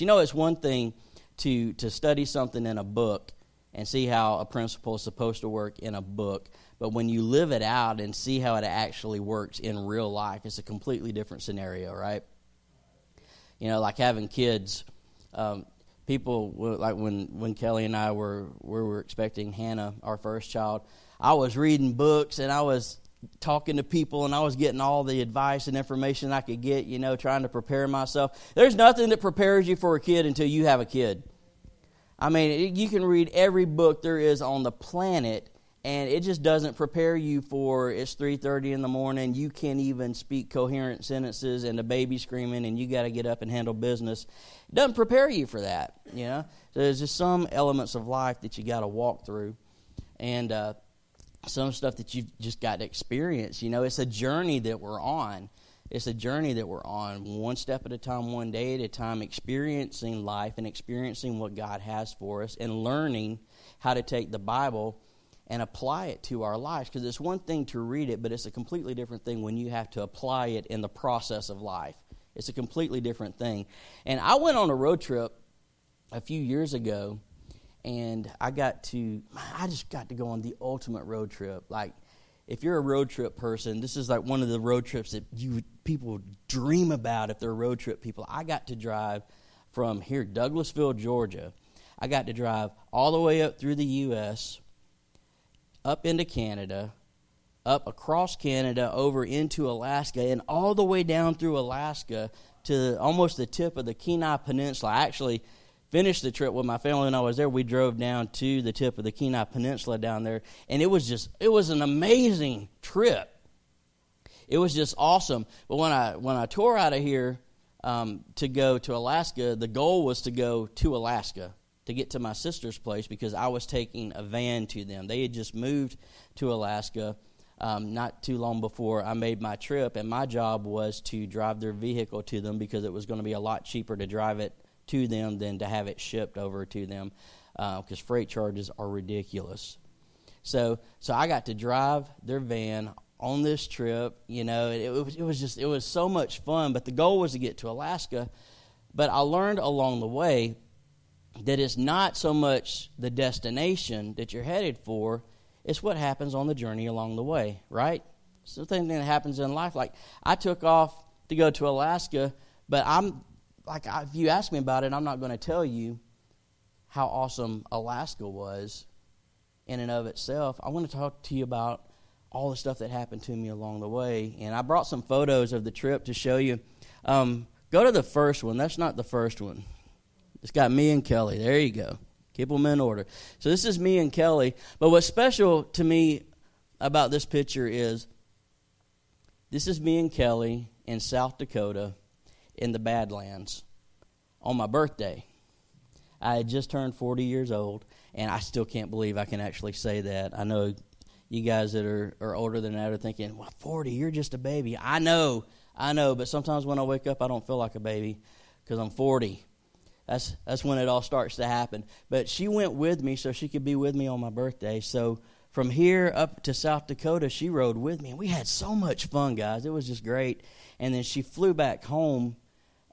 You know, it's one thing to, to study something in a book and see how a principle is supposed to work in a book. But when you live it out and see how it actually works in real life, it's a completely different scenario, right? You know, like having kids. Um, people like when when Kelly and I were we were expecting Hannah, our first child. I was reading books and I was talking to people and I was getting all the advice and information I could get, you know, trying to prepare myself. There's nothing that prepares you for a kid until you have a kid. I mean, you can read every book there is on the planet and it just doesn't prepare you for it's 3:30 in the morning, you can't even speak coherent sentences and the baby screaming and you got to get up and handle business. It doesn't prepare you for that, you know. So there's just some elements of life that you got to walk through. And uh, some stuff that you've just got to experience. You know, it's a journey that we're on. It's a journey that we're on, one step at a time, one day at a time, experiencing life and experiencing what God has for us and learning how to take the Bible and apply it to our lives. Because it's one thing to read it, but it's a completely different thing when you have to apply it in the process of life. It's a completely different thing. And I went on a road trip a few years ago and I got to, I just got to go on the ultimate road trip. Like, if you're a road trip person, this is like one of the road trips that you people dream about if they're road trip people. I got to drive from here, Douglasville, Georgia. I got to drive all the way up through the U.S., up into Canada, up across Canada, over into Alaska, and all the way down through Alaska to almost the tip of the Kenai Peninsula. Actually, finished the trip with my family when I was there. We drove down to the tip of the Kenai Peninsula down there, and it was just it was an amazing trip. It was just awesome. But when I when I tore out of here um, to go to Alaska, the goal was to go to Alaska to get to my sister's place because I was taking a van to them. They had just moved to Alaska. Um, not too long before I made my trip, and my job was to drive their vehicle to them because it was going to be a lot cheaper to drive it to them than to have it shipped over to them because uh, freight charges are ridiculous. So, so I got to drive their van on this trip. You know, it, it, was, it was just it was so much fun. But the goal was to get to Alaska. But I learned along the way that it's not so much the destination that you're headed for; it's what happens on the journey along the way. Right? It's the thing that happens in life. Like I took off to go to Alaska, but I'm like if you ask me about it, I'm not going to tell you how awesome Alaska was in and of itself. I want to talk to you about all the stuff that happened to me along the way, and I brought some photos of the trip to show you. Um, go to the first one. That's not the first one. It's got me and Kelly. There you go. Keep them in order. So this is me and Kelly. But what's special to me about this picture is this is me and Kelly in South Dakota in the Badlands on my birthday. I had just turned 40 years old, and I still can't believe I can actually say that. I know you guys that are, are older than that are thinking, well, 40, you're just a baby. I know, I know, but sometimes when I wake up, I don't feel like a baby because I'm 40. That's, that's when it all starts to happen. But she went with me so she could be with me on my birthday. So from here up to South Dakota, she rode with me, and we had so much fun, guys. It was just great. And then she flew back home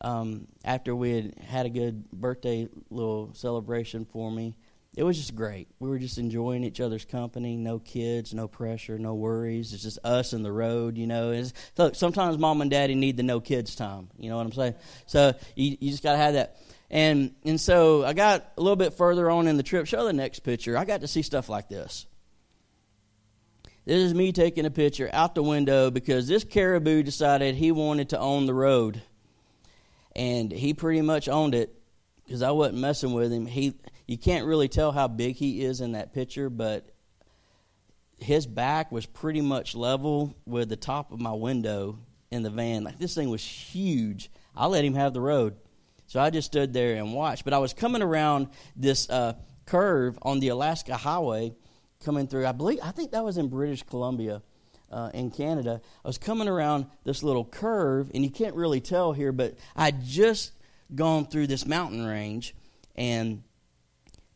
um, after we had had a good birthday little celebration for me. It was just great. We were just enjoying each other's company. No kids, no pressure, no worries. It's just us and the road, you know. It's, look, sometimes mom and daddy need the no kids time. You know what I'm saying? So you, you just got to have that. And and so I got a little bit further on in the trip. Show the next picture. I got to see stuff like this. This is me taking a picture out the window because this caribou decided he wanted to own the road and he pretty much owned it because I wasn't messing with him. He, you can't really tell how big he is in that picture, but his back was pretty much level with the top of my window in the van. Like this thing was huge. I let him have the road, so I just stood there and watched. But I was coming around this uh, curve on the Alaska Highway, coming through. I believe I think that was in British Columbia uh, in Canada, I was coming around this little curve, and you can't really tell here, but I'd just gone through this mountain range, and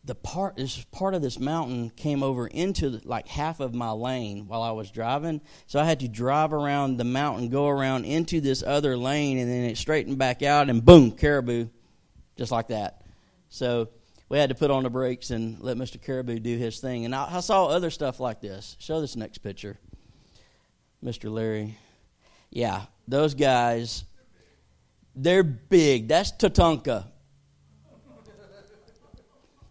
the part this part of this mountain came over into the, like half of my lane while I was driving. So I had to drive around the mountain, go around into this other lane, and then it straightened back out, and boom, caribou just like that. So we had to put on the brakes and let Mr. Caribou do his thing. And I, I saw other stuff like this. Show this next picture, Mr. Larry. Yeah, those guys, they're big. That's Tatanka.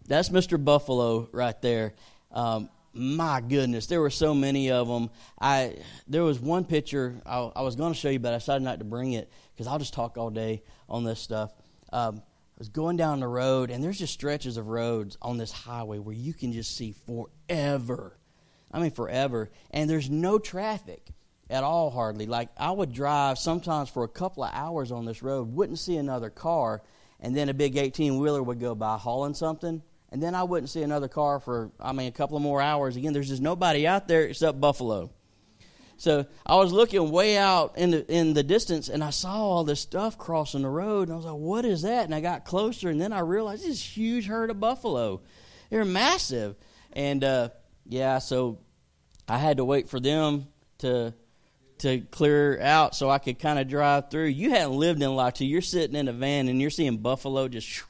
That's Mr. Buffalo right there. Um, my goodness, there were so many of them. I there was one picture I, I was going to show you, but I decided not to bring it because I'll just talk all day on this stuff. Um, I was going down the road, and there's just stretches of roads on this highway where you can just see forever. I mean, forever, and there's no traffic at all, hardly. Like I would drive sometimes for a couple of hours on this road, wouldn't see another car, and then a big 18 wheeler would go by hauling something and then I wouldn't see another car for, I mean, a couple of more hours. Again, there's just nobody out there except Buffalo. So I was looking way out in the in the distance, and I saw all this stuff crossing the road, and I was like, "What is that?" And I got closer, and then I realized this huge herd of buffalo. They're massive, and uh, yeah, so I had to wait for them to to clear out so I could kind of drive through. You hadn't lived in Latu. You're sitting in a van, and you're seeing buffalo just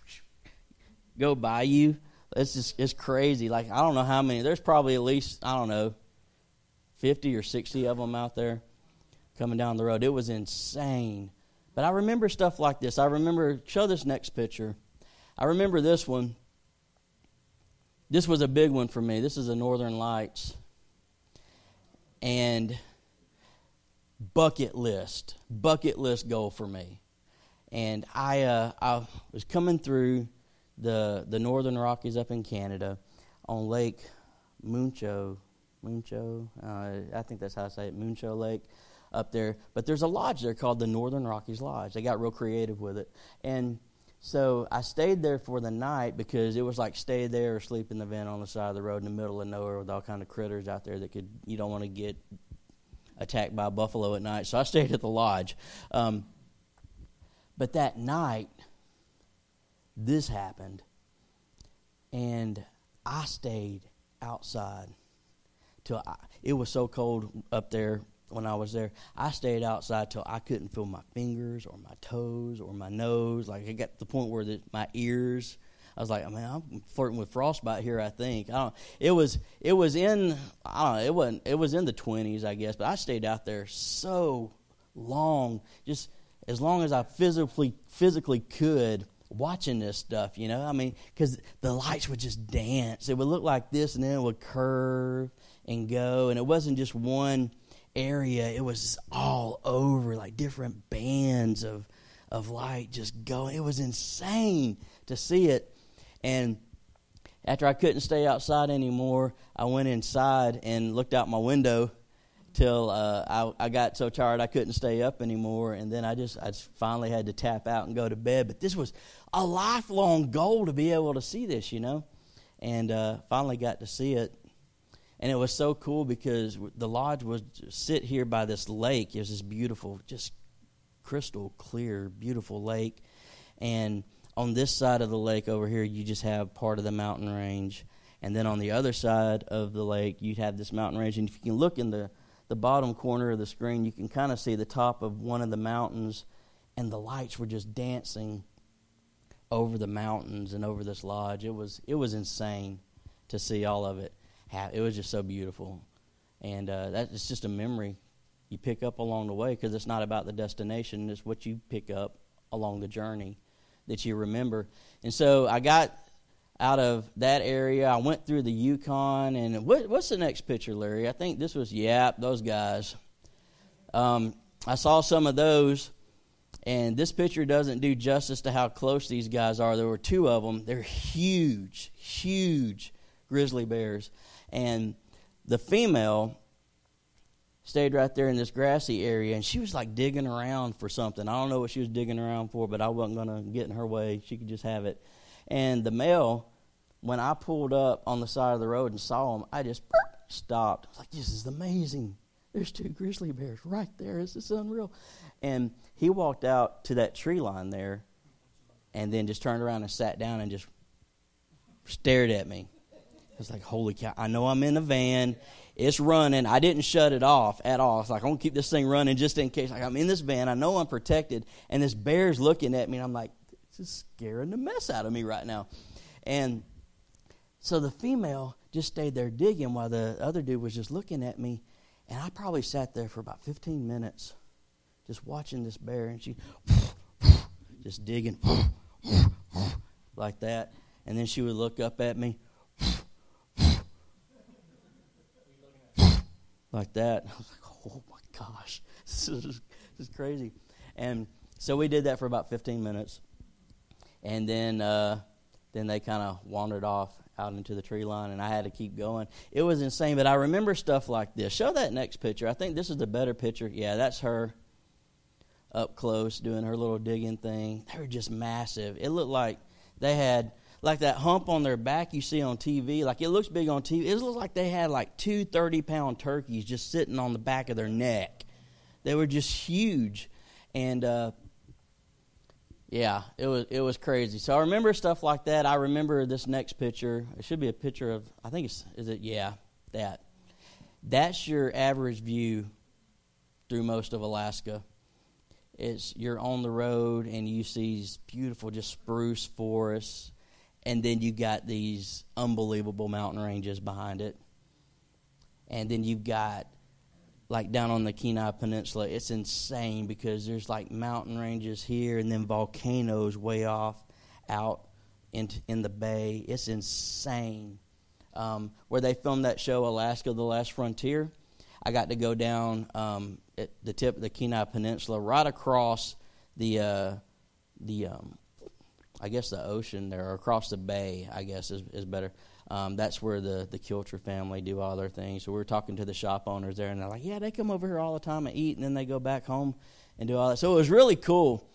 go by you it's just it's crazy. Like I don't know how many. There's probably at least I don't know, fifty or sixty of them out there coming down the road. It was insane. But I remember stuff like this. I remember show this next picture. I remember this one. This was a big one for me. This is the Northern Lights. And bucket list, bucket list goal for me. And I uh, I was coming through the the Northern Rockies up in Canada on Lake Muncho, Muncho. Uh, I think that's how I say it, Muncho Lake up there. But there's a lodge there called the Northern Rockies Lodge. They got real creative with it, and so I stayed there for the night because it was like stay there or sleep in the van on the side of the road in the middle of nowhere with all kind of critters out there that could you don't want to get attacked by a buffalo at night. So I stayed at the lodge. Um, but that night, this happened. And I stayed outside till I, it was so cold up there when I was there. I stayed outside till I couldn't feel my fingers or my toes or my nose. Like it got to the point where the, my ears. I was like, oh, I mean, I'm flirting with frostbite here. I think I don't. It was it was in I don't know. It wasn't. It was in the twenties, I guess. But I stayed out there so long, just as long as I physically physically could watching this stuff, you know? I mean, because the lights would just dance. It would look like this, and then it would curve and go. And it wasn't just one area, it was all over, like different bands of, of light just going. It was insane to see it. And after I couldn't stay outside anymore, I went inside and looked out my window till uh, I, I got so tired I couldn't stay up anymore, and then I just I just finally had to tap out and go to bed. But this was a lifelong goal to be able to see this, you know, and uh, finally got to see it, and it was so cool because the lodge was sit here by this lake. It was this beautiful, just crystal clear, beautiful lake, and on this side of the lake over here, you just have part of the mountain range. And then on the other side of the lake, you'd have this mountain range. And if you can look in the the bottom corner of the screen, you can kind of see the top of one of the mountains, and the lights were just dancing over the mountains and over this lodge. It was it was insane to see all of it. It was just so beautiful, and uh, that's just a memory you pick up along the way because it's not about the destination; it's what you pick up along the journey that you remember. And so I got out of that area. I went through the Yukon, and what, what's the next picture, Larry? I think this was Yap, those guys. Um, I saw some of those, and this picture doesn't do justice to how close these guys are. There were two of them. They're huge, huge grizzly bears, and the female stayed right there in this grassy area, and she was like digging around for something. I don't know what she was digging around for, but I wasn't going to get in her way. She could just have it. And the male, when I pulled up on the side of the road and saw him, I just stopped. I was like, this is amazing. There's two grizzly bears right there. This is unreal. And he walked out to that tree line there and then just turned around and sat down and just stared at me. I was like, holy cow, I know I'm in a van. It's running. I didn't shut it off at all. It's like, I'm going to keep this thing running just in case. Like, I'm in this van. I know I'm protected. And this bear's looking at me, and I'm like, just scaring the mess out of me right now. And so the female just stayed there digging while the other dude was just looking at me. And I probably sat there for about 15 minutes just watching this bear. And she just digging like that. And then she would look up at me like that. I was like, oh my gosh, this is, this is crazy. And so we did that for about 15 minutes. And then, uh, then they kind of wandered off out into the tree line, and I had to keep going. It was insane, but I remember stuff like this. Show that next picture. I think this is the better picture. Yeah, that's her up close doing her little digging thing. They were just massive. It looked like they had like that hump on their back you see on TV. Like it looks big on TV. It looks like they had like two 30 pound turkeys just sitting on the back of their neck. They were just huge. And uh, yeah, it was it was crazy. So I remember stuff like that. I remember this next picture. It should be a picture of I think it's is it yeah, that. That's your average view through most of Alaska. It's you're on the road and you see these beautiful just spruce forests and then you've got these unbelievable mountain ranges behind it. And then you've got like down on the Kenai Peninsula, it's insane because there's like mountain ranges here and then volcanoes way off out in in the bay. It's insane. Um, where they filmed that show, Alaska: The Last Frontier, I got to go down um, at the tip of the Kenai Peninsula, right across the uh, the um, I guess the ocean there, or across the bay. I guess is is better. Um, that's where the the Kilcher family do all their things. So we were talking to the shop owners there, and they're like, "Yeah, they come over here all the time and eat, and then they go back home and do all that." So it was really cool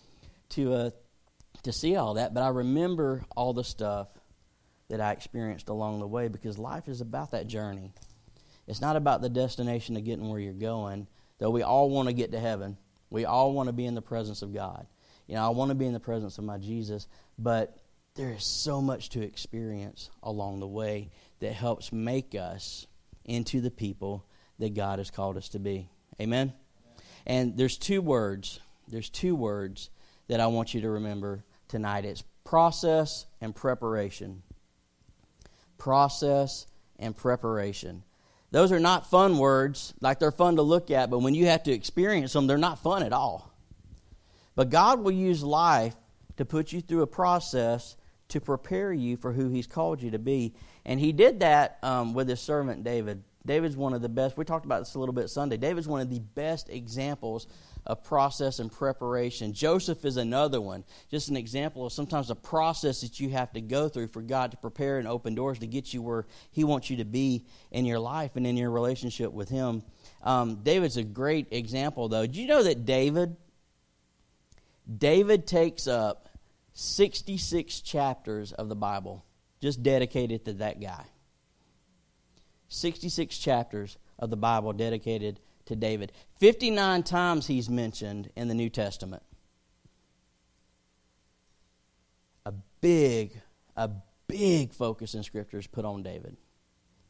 to uh, to see all that. But I remember all the stuff that I experienced along the way because life is about that journey. It's not about the destination of getting where you're going, though we all want to get to heaven. We all want to be in the presence of God. You know, I want to be in the presence of my Jesus, but there is so much to experience along the way that helps make us into the people that God has called us to be. Amen? And there's two words. There's two words that I want you to remember tonight. It's process and preparation. Process and preparation. Those are not fun words, like they're fun to look at, but when you have to experience them, they're not fun at all. But God will use life to put you through a process to prepare you for who He's called you to be. And He did that um, with His servant David. David's one of the best. We talked about this a little bit Sunday. David's one of the best examples of process and preparation. Joseph is another one. Just an example of sometimes a process that you have to go through for God to prepare and open doors to get you where He wants you to be in your life and in your relationship with Him. Um, David's a great example, though. Do you know that David, David takes up 66 chapters of the Bible just dedicated to that guy. 66 chapters of the Bible dedicated to David. 59 times he's mentioned in the New Testament. A big, a big focus in Scripture is put on David.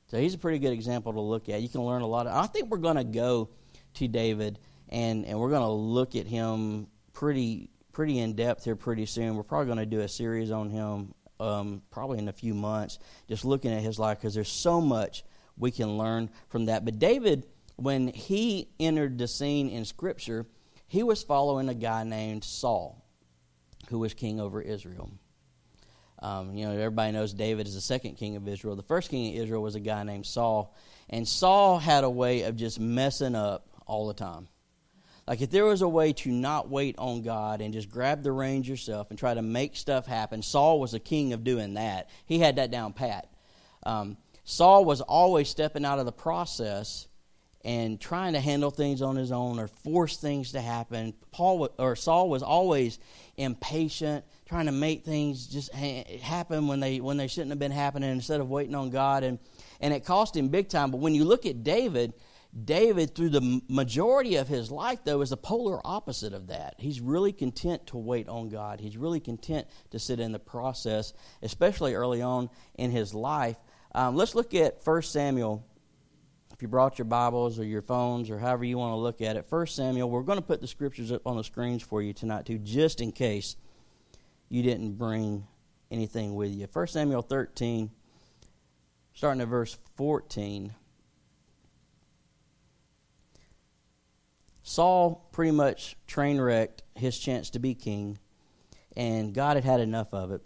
So he's a pretty good example to look at. You can learn a lot. Of, I think we're going to go to David and, and we're going to look at him pretty pretty in depth here pretty soon. We're probably going to do a series on him um, probably in a few months, just looking at his life because there's so much we can learn from that. But David, when he entered the scene in Scripture, he was following a guy named Saul, who was king over Israel. Um, you know, everybody knows David is the second king of Israel. The first king of Israel was a guy named Saul, and Saul had a way of just messing up all the time. Like if there was a way to not wait on God and just grab the reins yourself and try to make stuff happen, Saul was a king of doing that. He had that down pat. Um, Saul was always stepping out of the process and trying to handle things on his own or force things to happen. Paul or Saul was always impatient, trying to make things just ha- happen when they when they shouldn't have been happening instead of waiting on God and and it cost him big time. But when you look at David, David, through the majority of his life, though, is the polar opposite of that. He's really content to wait on God. He's really content to sit in the process, especially early on in his life. Um, let's look at 1 Samuel. If you brought your Bibles or your phones or however you want to look at it, 1 Samuel, we're going to put the scriptures up on the screens for you tonight, too, just in case you didn't bring anything with you. 1 Samuel 13, starting at verse 14. Saul pretty much train wrecked his chance to be king, and God had had enough of it.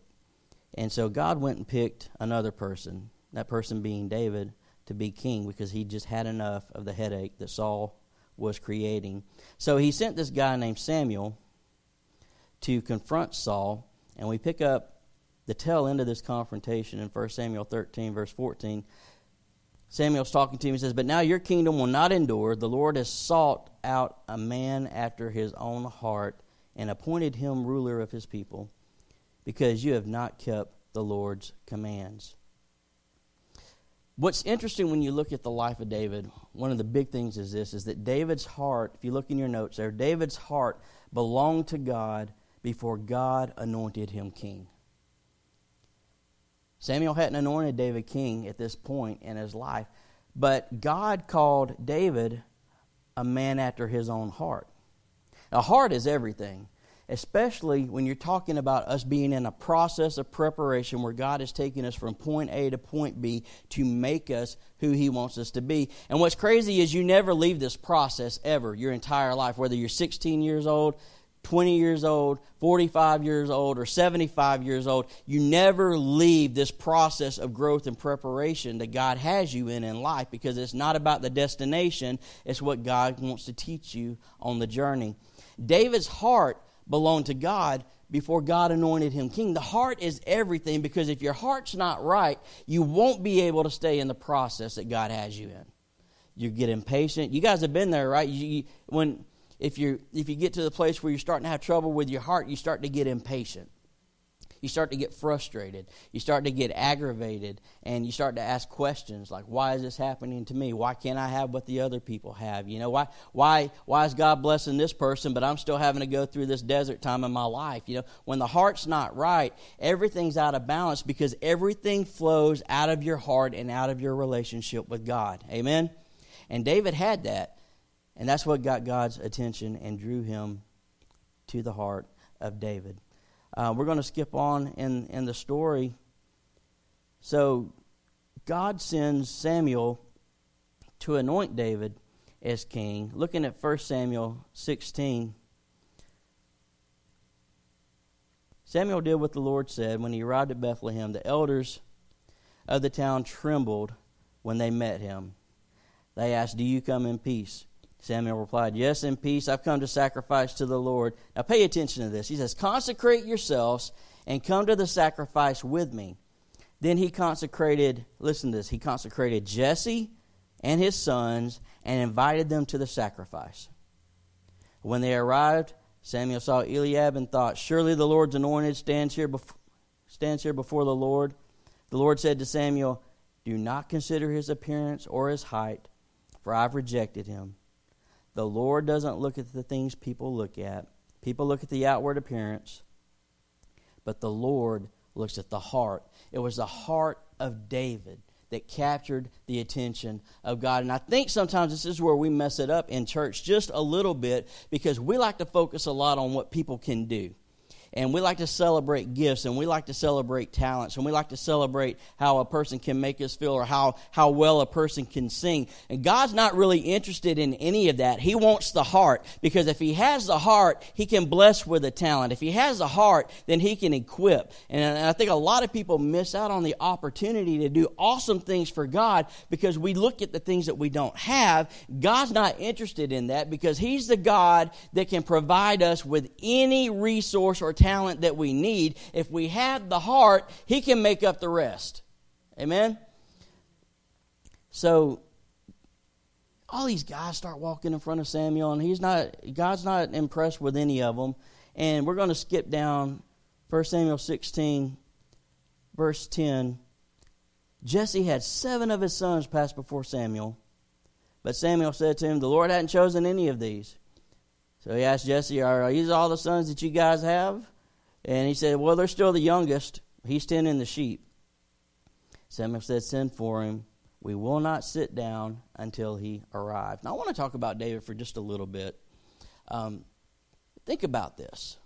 And so God went and picked another person, that person being David, to be king because he just had enough of the headache that Saul was creating. So he sent this guy named Samuel to confront Saul, and we pick up the tail end of this confrontation in 1 Samuel 13, verse 14. Samuel's talking to him. He says, But now your kingdom will not endure. The Lord has sought out a man after his own heart and appointed him ruler of his people because you have not kept the Lord's commands. What's interesting when you look at the life of David, one of the big things is this is that David's heart, if you look in your notes there, David's heart belonged to God before God anointed him king. Samuel hadn't anointed David king at this point in his life, but God called David a man after his own heart. A heart is everything especially when you're talking about us being in a process of preparation where God is taking us from point A to point B to make us who He wants us to be. And what's crazy is you never leave this process ever, your entire life, whether you're 16 years old, 20 years old, 45 years old, or 75 years old, you never leave this process of growth and preparation that God has you in in life because it's not about the destination, it's what God wants to teach you on the journey. David's heart belonged to God before God anointed him king. The heart is everything because if your heart's not right, you won't be able to stay in the process that God has you in. You get impatient. You guys have been there, right? You, when if you if you get to the place where you're starting to have trouble with your heart, you start to get impatient you start to get frustrated. You start to get aggravated, and you start to ask questions like, "Why is this happening to me? Why can't I have what the other people have? You know, why why why is God blessing this person, but I'm still having to go through this desert time in my life? You know, when the heart's not right, everything's out of balance because everything flows out of your heart and out of your relationship with God. Amen. And David had that, and that's what got God's attention and drew him to the heart of David. Uh, we're going to skip on in, in the story. So, God sends Samuel to anoint David as king. Looking at 1 Samuel 16. Samuel did what the Lord said. When he arrived at Bethlehem, the elders of the town trembled when they met him. They asked, Do you come in peace? Samuel replied, Yes, in peace. I've come to sacrifice to the Lord. Now pay attention to this. He says, Consecrate yourselves and come to the sacrifice with me. Then he consecrated, listen to this, he consecrated Jesse and his sons and invited them to the sacrifice. When they arrived, Samuel saw Eliab and thought, Surely the Lord's anointed stands here, before, stands here before the Lord. The Lord said to Samuel, Do not consider his appearance or his height, for I've rejected him. The Lord doesn't look at the things people look at. People look at the outward appearance, but the Lord looks at the heart. It was the heart of David that captured the attention of God. And I think sometimes this is where we mess it up in church just a little bit because we like to focus a lot on what people can do and we like to celebrate gifts and we like to celebrate talents and we like to celebrate how a person can make us feel or how, how well a person can sing. And God's not really interested in any of that. He wants the heart because if He has the heart, He can bless with a talent. If He has the heart, then He can equip. And I think a lot of people miss out on the opportunity to do awesome things for God because we look at the things that we don't have. God's not interested in that because He's the God that can provide us with any resource or talent talent that we need. If we have the heart, He can make up the rest. Amen? So, all these guys start walking in front of Samuel, and he's not, God's not impressed with any of them. And we're going to skip down 1 Samuel 16, verse 10. Jesse had seven of his sons pass before Samuel. But Samuel said to him, The Lord hadn't chosen any of these. So he asked Jesse, Are these all the sons that you guys have? And he said, Well, they're still the youngest. He's tending the sheep. Samuel said, Send for him. We will not sit down until he arrives. Now, I want to talk about David for just a little bit. Um, think about this.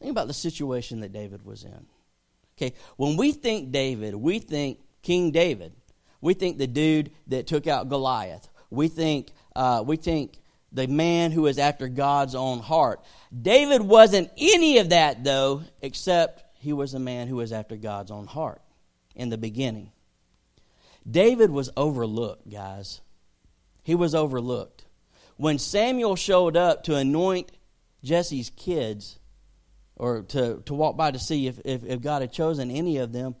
Think about the situation that David was in. Okay, when we think David, we think King David. We think the dude that took out Goliath. We think uh, we think the man who is after God's own heart. David wasn't any of that though, except he was a man who was after God's own heart in the beginning. David was overlooked, guys. He was overlooked. When Samuel showed up to anoint Jesse's kids, or to, to walk by to see if, if, if God had chosen any of them,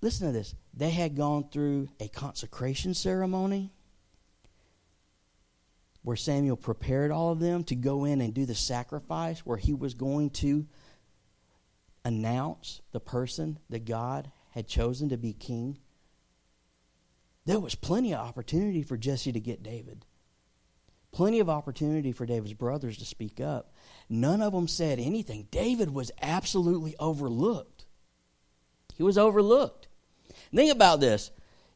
listen to this. They had gone through a consecration ceremony where Samuel prepared all of them to go in and do the sacrifice, where he was going to announce the person that God had chosen to be king. There was plenty of opportunity for Jesse to get David. Plenty of opportunity for David's brothers to speak up. None of them said anything. David was absolutely overlooked. He was overlooked. Think about this.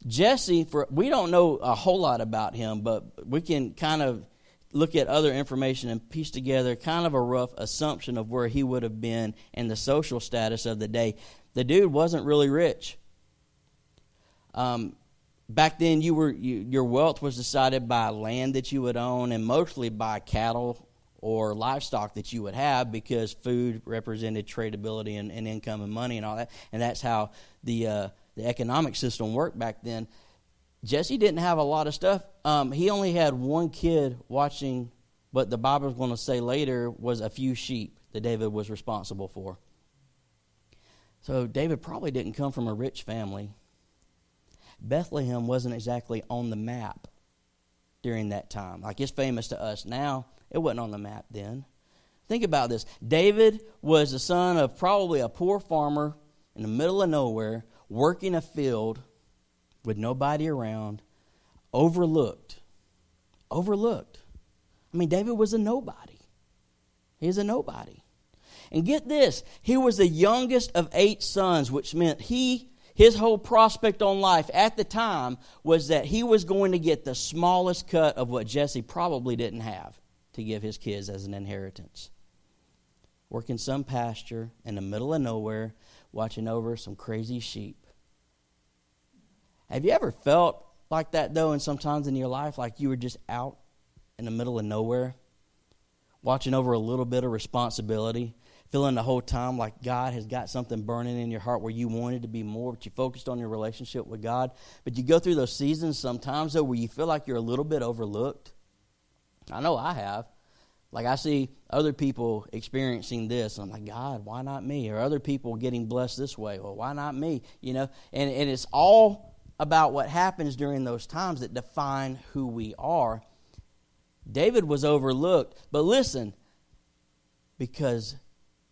Jesse, for we don't know a whole lot about him, but we can kind of look at other information and piece together kind of a rough assumption of where he would have been and the social status of the day. The dude wasn't really rich. Um, back then, you were you, your wealth was decided by land that you would own and mostly by cattle or livestock that you would have because food represented tradability and, and income and money and all that, and that's how the uh, the economic system worked back then. Jesse didn't have a lot of stuff. Um, he only had one kid watching, but the Bible is going to say later was a few sheep that David was responsible for. So David probably didn't come from a rich family. Bethlehem wasn't exactly on the map during that time. Like it's famous to us now, it wasn't on the map then. Think about this. David was the son of probably a poor farmer in the middle of nowhere working a field with nobody around, overlooked. Overlooked. I mean, David was a nobody. He's a nobody. And get this, he was the youngest of eight sons, which meant he his whole prospect on life at the time was that he was going to get the smallest cut of what Jesse probably didn't have to give his kids as an inheritance. Working some pasture in the middle of nowhere, watching over some crazy sheep. Have you ever felt like that, though, and sometimes in your life, like you were just out in the middle of nowhere, watching over a little bit of responsibility, feeling the whole time like God has got something burning in your heart where you wanted to be more, but you focused on your relationship with God. But you go through those seasons sometimes, though, where you feel like you're a little bit overlooked. I know I have. Like I see other people experiencing this, and I'm like, God, why not me? Or other people getting blessed this way, well, why not me? You know, and, and it's all about what happens during those times that define who we are. David was overlooked, but listen, because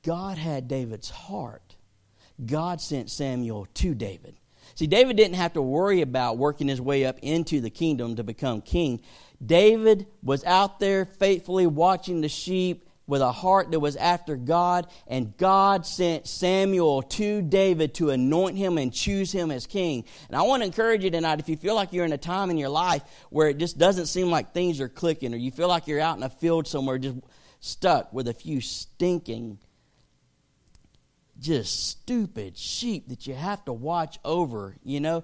God had David's heart, God sent Samuel to David. See, David didn't have to worry about working his way up into the kingdom to become king. David was out there faithfully watching the sheep with a heart that was after God, and God sent Samuel to David to anoint him and choose him as king. And I want to encourage you tonight if you feel like you're in a time in your life where it just doesn't seem like things are clicking, or you feel like you're out in a field somewhere just stuck with a few stinking, just stupid sheep that you have to watch over, you know,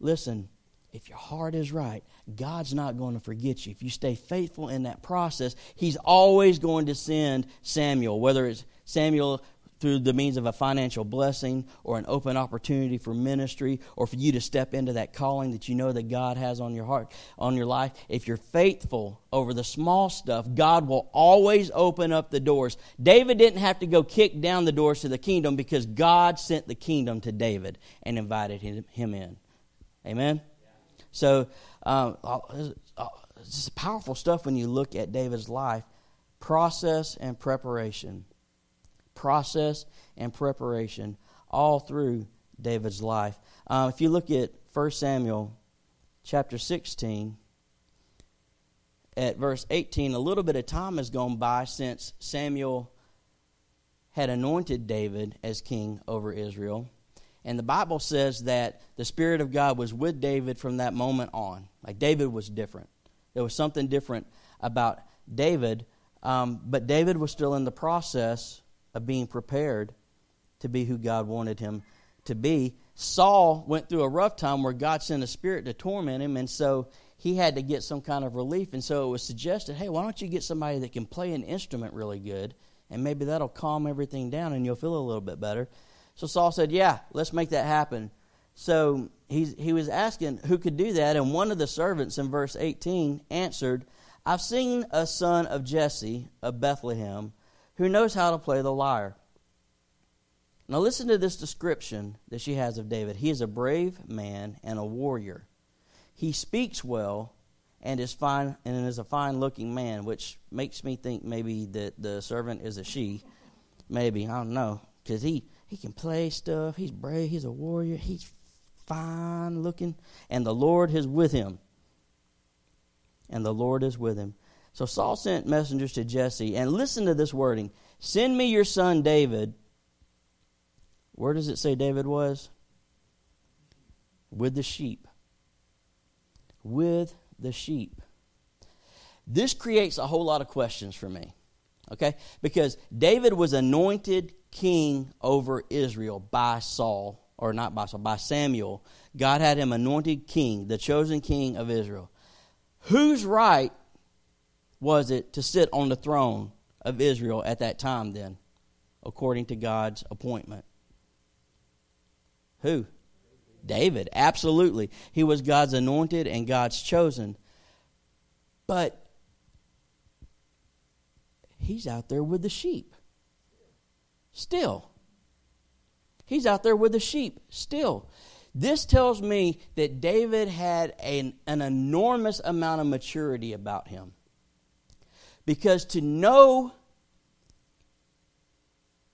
listen, if your heart is right, God's not going to forget you. If you stay faithful in that process, He's always going to send Samuel, whether it's Samuel through the means of a financial blessing or an open opportunity for ministry or for you to step into that calling that you know that God has on your heart, on your life. If you're faithful over the small stuff, God will always open up the doors. David didn't have to go kick down the doors to the kingdom because God sent the kingdom to David and invited him in. Amen? So, um, it's powerful stuff when you look at David's life. Process and preparation. Process and preparation all through David's life. Uh, if you look at 1 Samuel chapter 16, at verse 18, a little bit of time has gone by since Samuel had anointed David as king over Israel. And the Bible says that the Spirit of God was with David from that moment on. Like David was different. There was something different about David, um, but David was still in the process of being prepared to be who God wanted him to be. Saul went through a rough time where God sent a spirit to torment him, and so he had to get some kind of relief. And so it was suggested, hey, why don't you get somebody that can play an instrument really good, and maybe that'll calm everything down and you'll feel a little bit better. So Saul said, yeah, let's make that happen. So he, he was asking who could do that, and one of the servants in verse 18 answered, I've seen a son of Jesse of Bethlehem who knows how to play the lyre. Now, listen to this description that she has of David. He is a brave man and a warrior. He speaks well and is fine and is a fine looking man, which makes me think maybe that the servant is a she. Maybe I don't know because he he can play stuff. He's brave. He's a warrior. He's fine looking, and the Lord is with him. And the Lord is with him. So Saul sent messengers to Jesse, and listen to this wording: "Send me your son David." Where does it say David was? With the sheep. With the sheep. This creates a whole lot of questions for me. Okay? Because David was anointed king over Israel by Saul, or not by Saul, by Samuel. God had him anointed king, the chosen king of Israel. Whose right was it to sit on the throne of Israel at that time then, according to God's appointment? Who? David, absolutely. He was God's anointed and God's chosen. But he's out there with the sheep. Still. He's out there with the sheep. Still. This tells me that David had an, an enormous amount of maturity about him. Because to know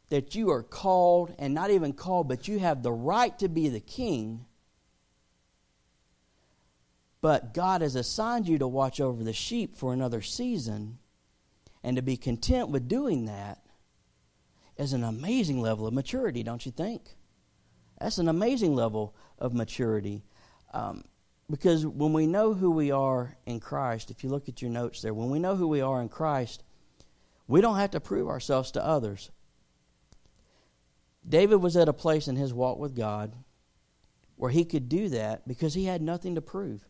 that you are called, and not even called, but you have the right to be the king. But God has assigned you to watch over the sheep for another season, and to be content with doing that is an amazing level of maturity, don't you think? That's an amazing level of maturity. Um, because when we know who we are in Christ, if you look at your notes there, when we know who we are in Christ, we don't have to prove ourselves to others. David was at a place in his walk with God where he could do that because he had nothing to prove.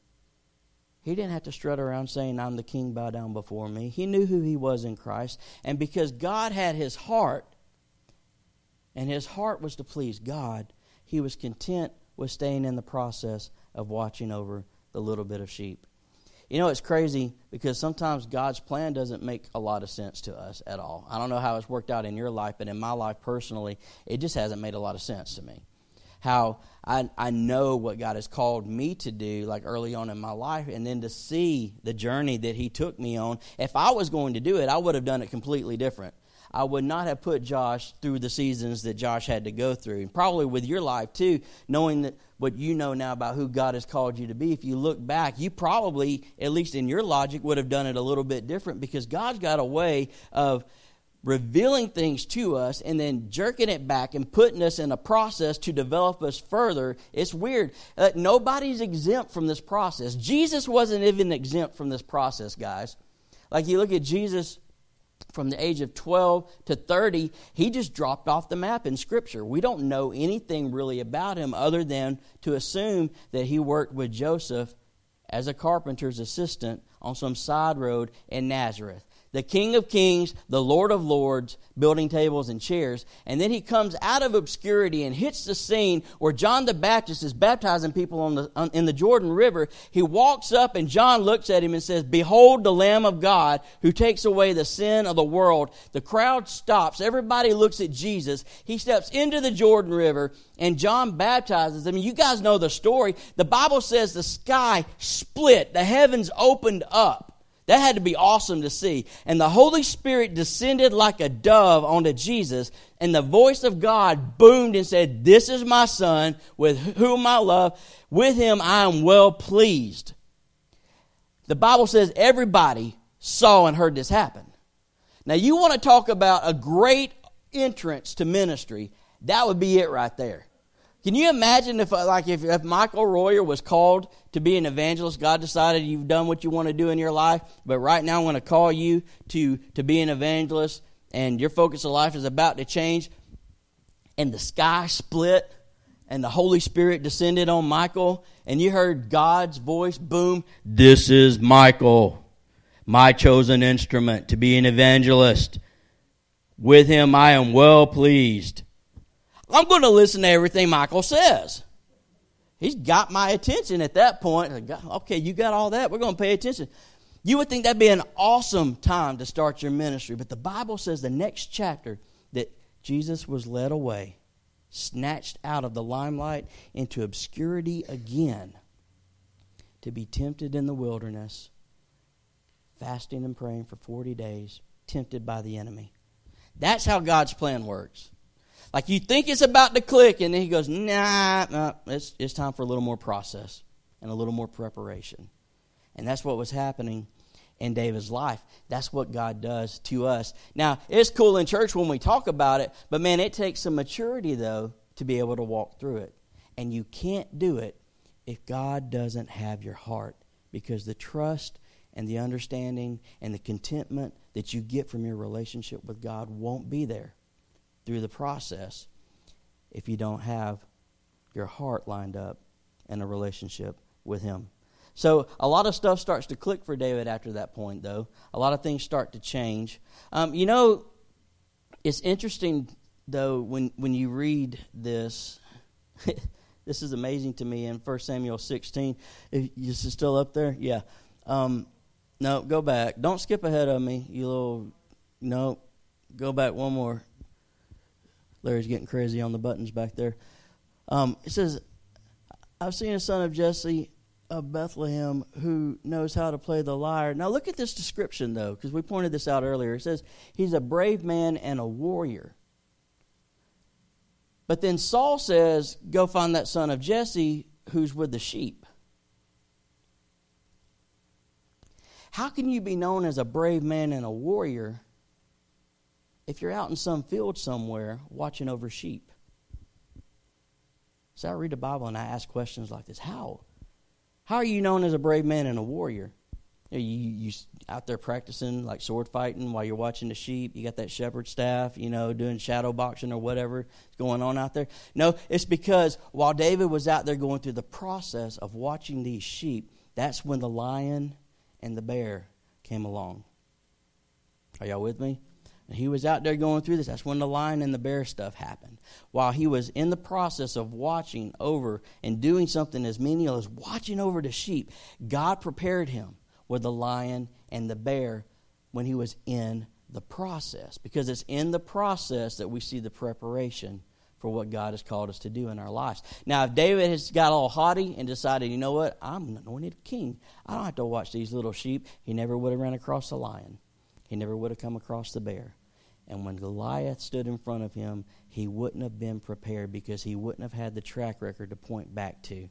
He didn't have to strut around saying, I'm the king, bow down before me. He knew who he was in Christ. And because God had his heart, and his heart was to please God, he was content with staying in the process of watching over the little bit of sheep. You know, it's crazy because sometimes God's plan doesn't make a lot of sense to us at all. I don't know how it's worked out in your life, but in my life personally, it just hasn't made a lot of sense to me. How I, I know what God has called me to do, like early on in my life, and then to see the journey that He took me on. If I was going to do it, I would have done it completely different. I would not have put Josh through the seasons that Josh had to go through. And probably with your life too, knowing that what you know now about who God has called you to be, if you look back, you probably, at least in your logic, would have done it a little bit different because God's got a way of revealing things to us and then jerking it back and putting us in a process to develop us further. It's weird. Uh, nobody's exempt from this process. Jesus wasn't even exempt from this process, guys. Like you look at Jesus from the age of 12 to 30, he just dropped off the map in Scripture. We don't know anything really about him other than to assume that he worked with Joseph as a carpenter's assistant on some side road in Nazareth the King of Kings, the Lord of Lords, building tables and chairs. And then he comes out of obscurity and hits the scene where John the Baptist is baptizing people on the, on, in the Jordan River. He walks up and John looks at him and says, Behold the Lamb of God who takes away the sin of the world. The crowd stops. Everybody looks at Jesus. He steps into the Jordan River and John baptizes them. You guys know the story. The Bible says the sky split, the heavens opened up. That had to be awesome to see. And the Holy Spirit descended like a dove onto Jesus, and the voice of God boomed and said, This is my Son, with whom I love. With him I am well pleased. The Bible says everybody saw and heard this happen. Now, you want to talk about a great entrance to ministry, that would be it right there. Can you imagine if, uh, like, if, if Michael Royer was called to be an evangelist, God decided you've done what you want to do in your life, but right now I'm going to call you to, to be an evangelist, and your focus of life is about to change, and the sky split, and the Holy Spirit descended on Michael, and you heard God's voice boom, This is Michael, my chosen instrument to be an evangelist. With him I am well pleased. I'm going to listen to everything Michael says. He's got my attention at that point. Okay, you got all that. We're going to pay attention. You would think that'd be an awesome time to start your ministry, but the Bible says the next chapter that Jesus was led away, snatched out of the limelight into obscurity again, to be tempted in the wilderness, fasting and praying for 40 days, tempted by the enemy. That's how God's plan works. Like you think it's about to click, and then he goes, nah, nah it's, it's time for a little more process and a little more preparation. And that's what was happening in David's life. That's what God does to us. Now, it's cool in church when we talk about it, but man, it takes some maturity, though, to be able to walk through it. And you can't do it if God doesn't have your heart because the trust and the understanding and the contentment that you get from your relationship with God won't be there through the process if you don't have your heart lined up in a relationship with Him. So a lot of stuff starts to click for David after that point, though. A lot of things start to change. Um, you know, it's interesting though when when you read this. this is amazing to me in 1 Samuel 16. Is this still up there? Yeah. Um, no, go back. Don't skip ahead of me, you little. No, go back one more. Larry's getting crazy on the buttons back there. Um, it says, I've seen a son of Jesse of Bethlehem who knows how to play the lyre. Now, look at this description, though, because we pointed this out earlier. It says, He's a brave man and a warrior. But then Saul says, Go find that son of Jesse who's with the sheep. How can you be known as a brave man and a warrior if you're out in some field somewhere watching over sheep? So I read the Bible and I ask questions like this How? How are you known as a brave man and a warrior? Are you, you out there practicing like sword fighting while you're watching the sheep? You got that shepherd staff, you know, doing shadow boxing or whatever is going on out there? No, it's because while David was out there going through the process of watching these sheep, that's when the lion and the bear came along. Are y'all with me? He was out there going through this. That's when the lion and the bear stuff happened. While he was in the process of watching over and doing something as menial as watching over the sheep, God prepared him with the lion and the bear when he was in the process. Because it's in the process that we see the preparation for what God has called us to do in our lives. Now, if David has got all haughty and decided, you know what, I'm an anointed king, I don't have to watch these little sheep, he never would have run across the lion. He never would have come across the bear. And when Goliath stood in front of him, he wouldn't have been prepared because he wouldn't have had the track record to point back to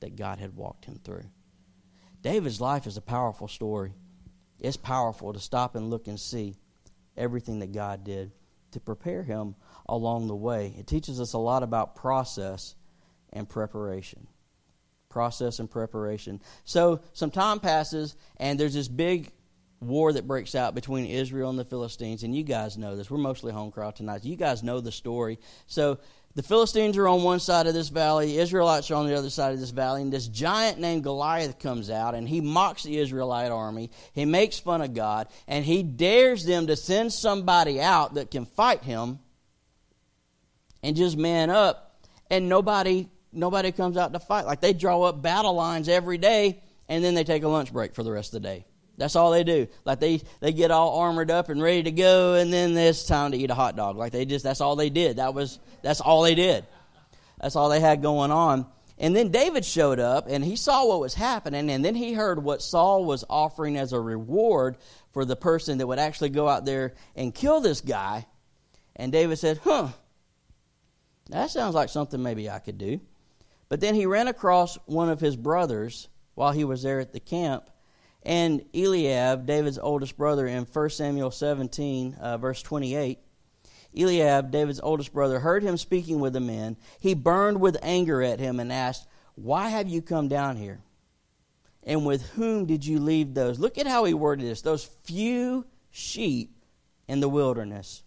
that God had walked him through. David's life is a powerful story. It's powerful to stop and look and see everything that God did to prepare him along the way. It teaches us a lot about process and preparation. Process and preparation. So some time passes, and there's this big war that breaks out between Israel and the Philistines. And you guys know this. We're mostly home crowd tonight. You guys know the story. So the Philistines are on one side of this valley, Israelites are on the other side of this valley, and this giant named Goliath comes out and he mocks the Israelite army. He makes fun of God, and he dares them to send somebody out that can fight him and just man up, and nobody nobody comes out to fight. Like they draw up battle lines every day, and then they take a lunch break for the rest of the day. That's all they do. Like they, they get all armored up and ready to go, and then it's time to eat a hot dog. Like they just that's all they did. That was that's all they did. That's all they had going on. And then David showed up and he saw what was happening, and then he heard what Saul was offering as a reward for the person that would actually go out there and kill this guy. And David said, Huh, that sounds like something maybe I could do. But then he ran across one of his brothers while he was there at the camp and Eliab, David's oldest brother, in 1 Samuel 17, uh, verse 28, Eliab, David's oldest brother, heard him speaking with the men. He burned with anger at him and asked, Why have you come down here? And with whom did you leave those? Look at how he worded this those few sheep in the wilderness.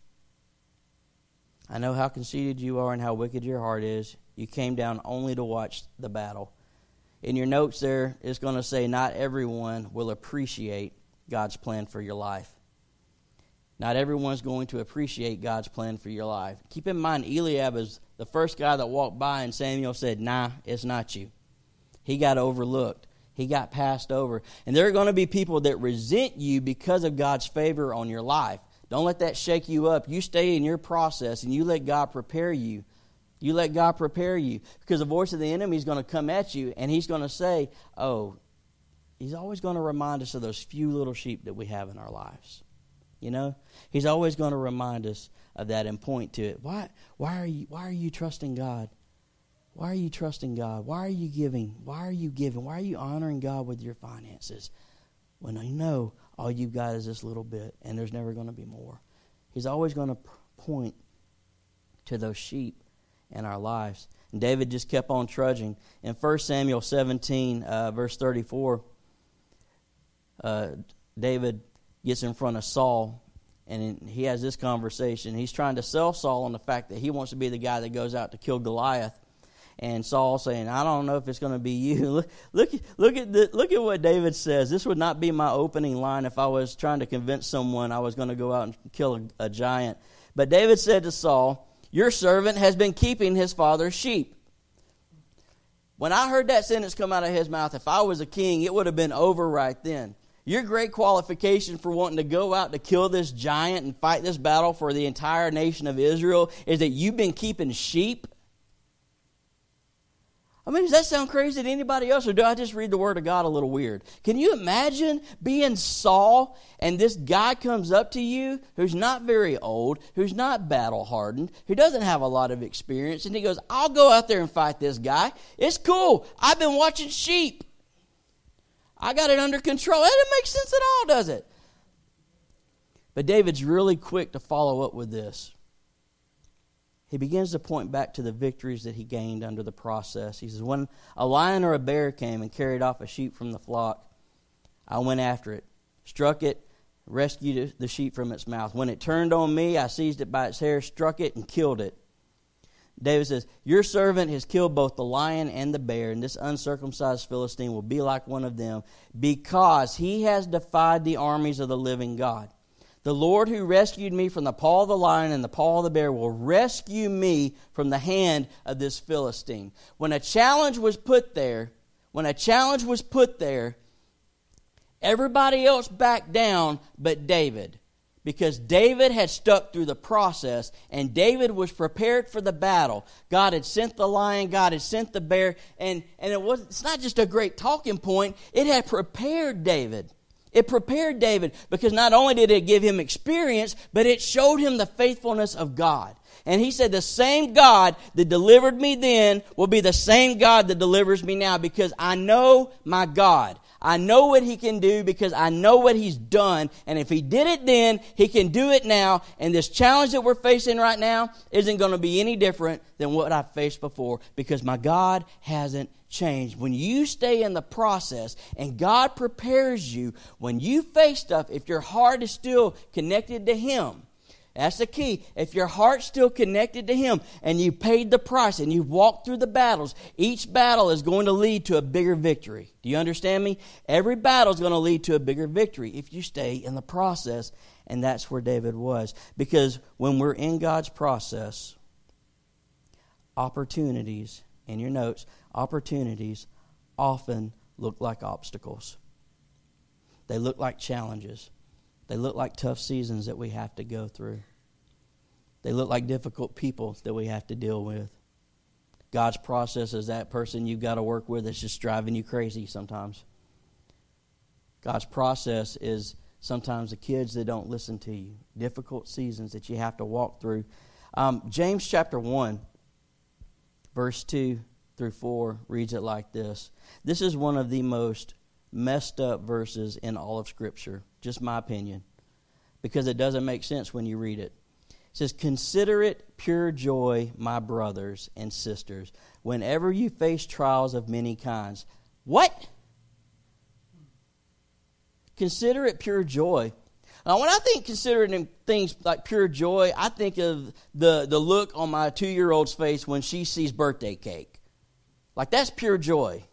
I know how conceited you are and how wicked your heart is. You came down only to watch the battle. In your notes, there is going to say, Not everyone will appreciate God's plan for your life. Not everyone's going to appreciate God's plan for your life. Keep in mind, Eliab is the first guy that walked by, and Samuel said, Nah, it's not you. He got overlooked, he got passed over. And there are going to be people that resent you because of God's favor on your life. Don't let that shake you up. You stay in your process and you let God prepare you. You let God prepare you because the voice of the enemy is going to come at you and he's going to say, Oh, he's always going to remind us of those few little sheep that we have in our lives. You know, he's always going to remind us of that and point to it. Why, why, are you, why are you trusting God? Why are you trusting God? Why are you giving? Why are you giving? Why are you honoring God with your finances when I know all you've got is this little bit and there's never going to be more? He's always going to point to those sheep in our lives. And David just kept on trudging. In 1 Samuel 17, uh, verse 34, uh, David gets in front of Saul and he has this conversation. He's trying to sell Saul on the fact that he wants to be the guy that goes out to kill Goliath. And Saul saying, "I don't know if it's going to be you." Look, look, look at the, look at what David says. This would not be my opening line if I was trying to convince someone I was going to go out and kill a, a giant. But David said to Saul, "Your servant has been keeping his father's sheep." When I heard that sentence come out of his mouth, if I was a king, it would have been over right then. Your great qualification for wanting to go out to kill this giant and fight this battle for the entire nation of Israel is that you've been keeping sheep. I mean, does that sound crazy to anybody else, or do I just read the Word of God a little weird? Can you imagine being Saul and this guy comes up to you who's not very old, who's not battle hardened, who doesn't have a lot of experience, and he goes, I'll go out there and fight this guy. It's cool. I've been watching sheep. I got it under control. That doesn't make sense at all, does it? But David's really quick to follow up with this. He begins to point back to the victories that he gained under the process. He says, When a lion or a bear came and carried off a sheep from the flock, I went after it, struck it, rescued the sheep from its mouth. When it turned on me, I seized it by its hair, struck it, and killed it. David says, Your servant has killed both the lion and the bear, and this uncircumcised Philistine will be like one of them, because he has defied the armies of the living God. The Lord who rescued me from the paw of the lion and the paw of the bear will rescue me from the hand of this Philistine. When a challenge was put there, when a challenge was put there, everybody else backed down but David because David had stuck through the process and David was prepared for the battle. God had sent the lion, God had sent the bear, and, and it was it's not just a great talking point, it had prepared David. It prepared David because not only did it give him experience, but it showed him the faithfulness of God. And he said, The same God that delivered me then will be the same God that delivers me now because I know my God. I know what he can do because I know what he's done. And if he did it then, he can do it now. And this challenge that we're facing right now isn't going to be any different than what I've faced before because my God hasn't changed. When you stay in the process and God prepares you, when you face stuff, if your heart is still connected to him, that's the key. If your heart's still connected to Him and you paid the price and you've walked through the battles, each battle is going to lead to a bigger victory. Do you understand me? Every battle is going to lead to a bigger victory if you stay in the process. And that's where David was. Because when we're in God's process, opportunities, in your notes, opportunities often look like obstacles, they look like challenges. They look like tough seasons that we have to go through. They look like difficult people that we have to deal with. God's process is that person you've got to work with that's just driving you crazy sometimes. God's process is sometimes the kids that don't listen to you, difficult seasons that you have to walk through. Um, James chapter 1, verse 2 through 4 reads it like this This is one of the most messed up verses in all of Scripture. Just my opinion. Because it doesn't make sense when you read it. It says, Consider it pure joy, my brothers and sisters, whenever you face trials of many kinds. What? Consider it pure joy. Now, when I think considering things like pure joy, I think of the, the look on my two year old's face when she sees birthday cake. Like, that's pure joy.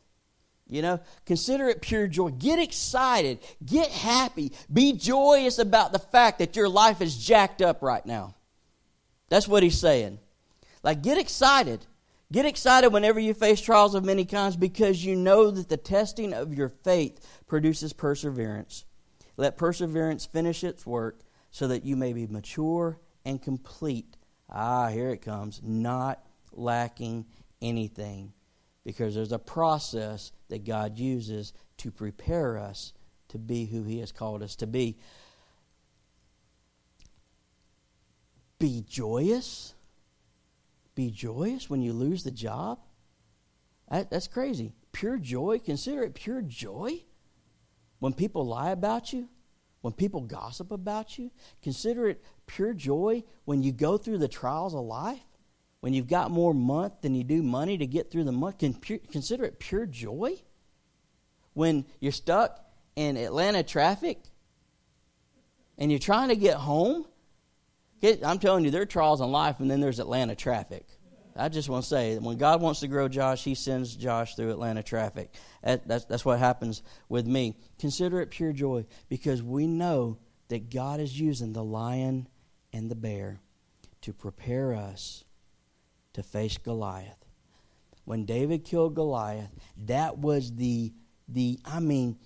You know, consider it pure joy. Get excited. Get happy. Be joyous about the fact that your life is jacked up right now. That's what he's saying. Like, get excited. Get excited whenever you face trials of many kinds because you know that the testing of your faith produces perseverance. Let perseverance finish its work so that you may be mature and complete. Ah, here it comes. Not lacking anything. Because there's a process that God uses to prepare us to be who He has called us to be. Be joyous. Be joyous when you lose the job. That, that's crazy. Pure joy. Consider it pure joy. When people lie about you, when people gossip about you, consider it pure joy when you go through the trials of life, when you've got more month than you do money to get through the month. Consider it pure joy when you're stuck in Atlanta traffic and you're trying to get home. I'm telling you, there are trials in life, and then there's Atlanta traffic. I just want to say, that when God wants to grow Josh, He sends Josh through Atlanta traffic. That's, that's what happens with me. Consider it pure joy because we know that God is using the lion and the bear to prepare us to face Goliath. When David killed Goliath, that was the, the I mean,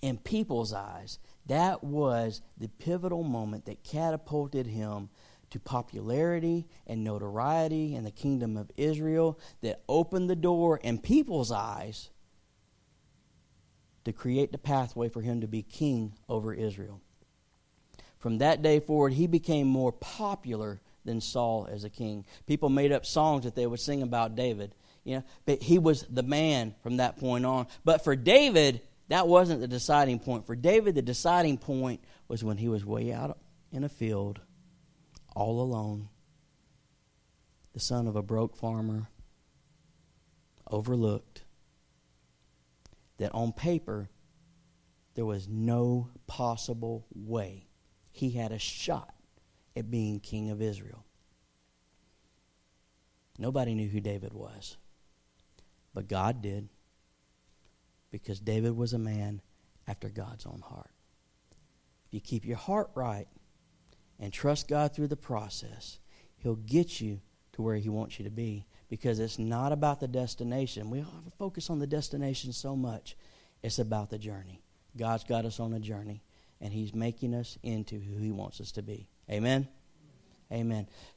in people's eyes, that was the pivotal moment that catapulted him to popularity and notoriety in the kingdom of Israel that opened the door in people's eyes to create the pathway for him to be king over Israel. From that day forward, he became more popular than Saul as a king. People made up songs that they would sing about David. You know, but he was the man from that point on. But for David, that wasn't the deciding point. For David, the deciding point was when he was way out in a field all alone, the son of a broke farmer, overlooked, that on paper there was no possible way he had a shot at being king of Israel. Nobody knew who David was, but God did because David was a man after God's own heart. If you keep your heart right, and trust God through the process, He'll get you to where He wants you to be because it's not about the destination. We focus on the destination so much, it's about the journey. God's got us on a journey, and He's making us into who He wants us to be. Amen? Amen.